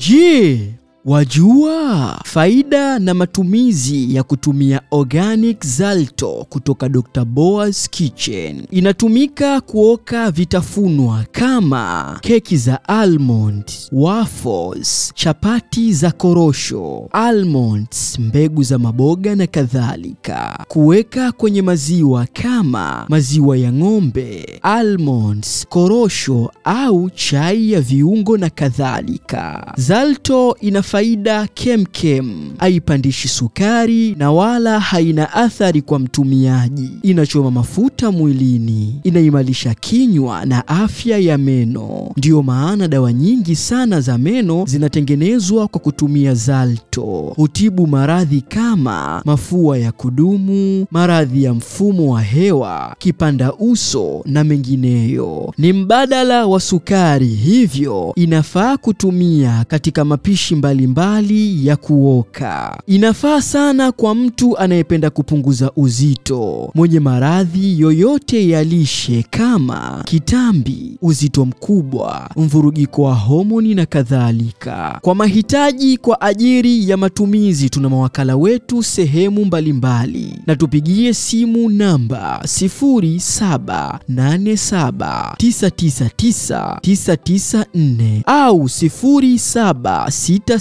G. wajua faida na matumizi ya kutumia organic Zalto kutoka Dr. Boaz Kitchen? Inatumika kuoka vitafunwa kama keki za almond, waffles, chapati za korosho, almonds, mbegu za maboga na kadhalika. Kuweka kwenye maziwa kama maziwa ya ng'ombe, almonds, korosho au chai ya viungo na kadhalika. Zalto ina faida kemkem, haipandishi sukari na wala haina athari kwa mtumiaji. Inachoma mafuta mwilini, inaimarisha kinywa na afya ya meno. Ndiyo maana dawa nyingi sana za meno zinatengenezwa kwa kutumia Zalto. Hutibu maradhi kama mafua ya kudumu, maradhi ya mfumo wa hewa, kipanda uso na mengineyo. Ni mbadala wa sukari, hivyo inafaa kutumia katika mapishi mbalimbali mbali ya kuoka. Inafaa sana kwa mtu anayependa kupunguza uzito, mwenye maradhi yoyote ya lishe kama kitambi, uzito mkubwa, mvurugiko wa homoni na kadhalika. Kwa mahitaji kwa ajili ya matumizi, tuna mawakala wetu sehemu mbalimbali mbali. Na tupigie simu namba 0787999994 au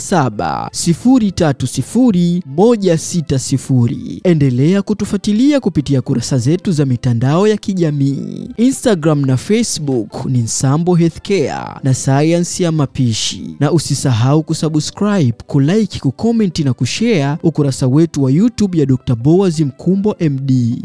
0767030160. Endelea kutufuatilia kupitia kurasa zetu za mitandao ya kijamii. Instagram na Facebook ni Nsambo Healthcare na sayansi ya mapishi, na usisahau kusubscribe, kulike, kukomenti na kushare ukurasa wetu wa YouTube ya Dr. Boaz Mkumbo MD.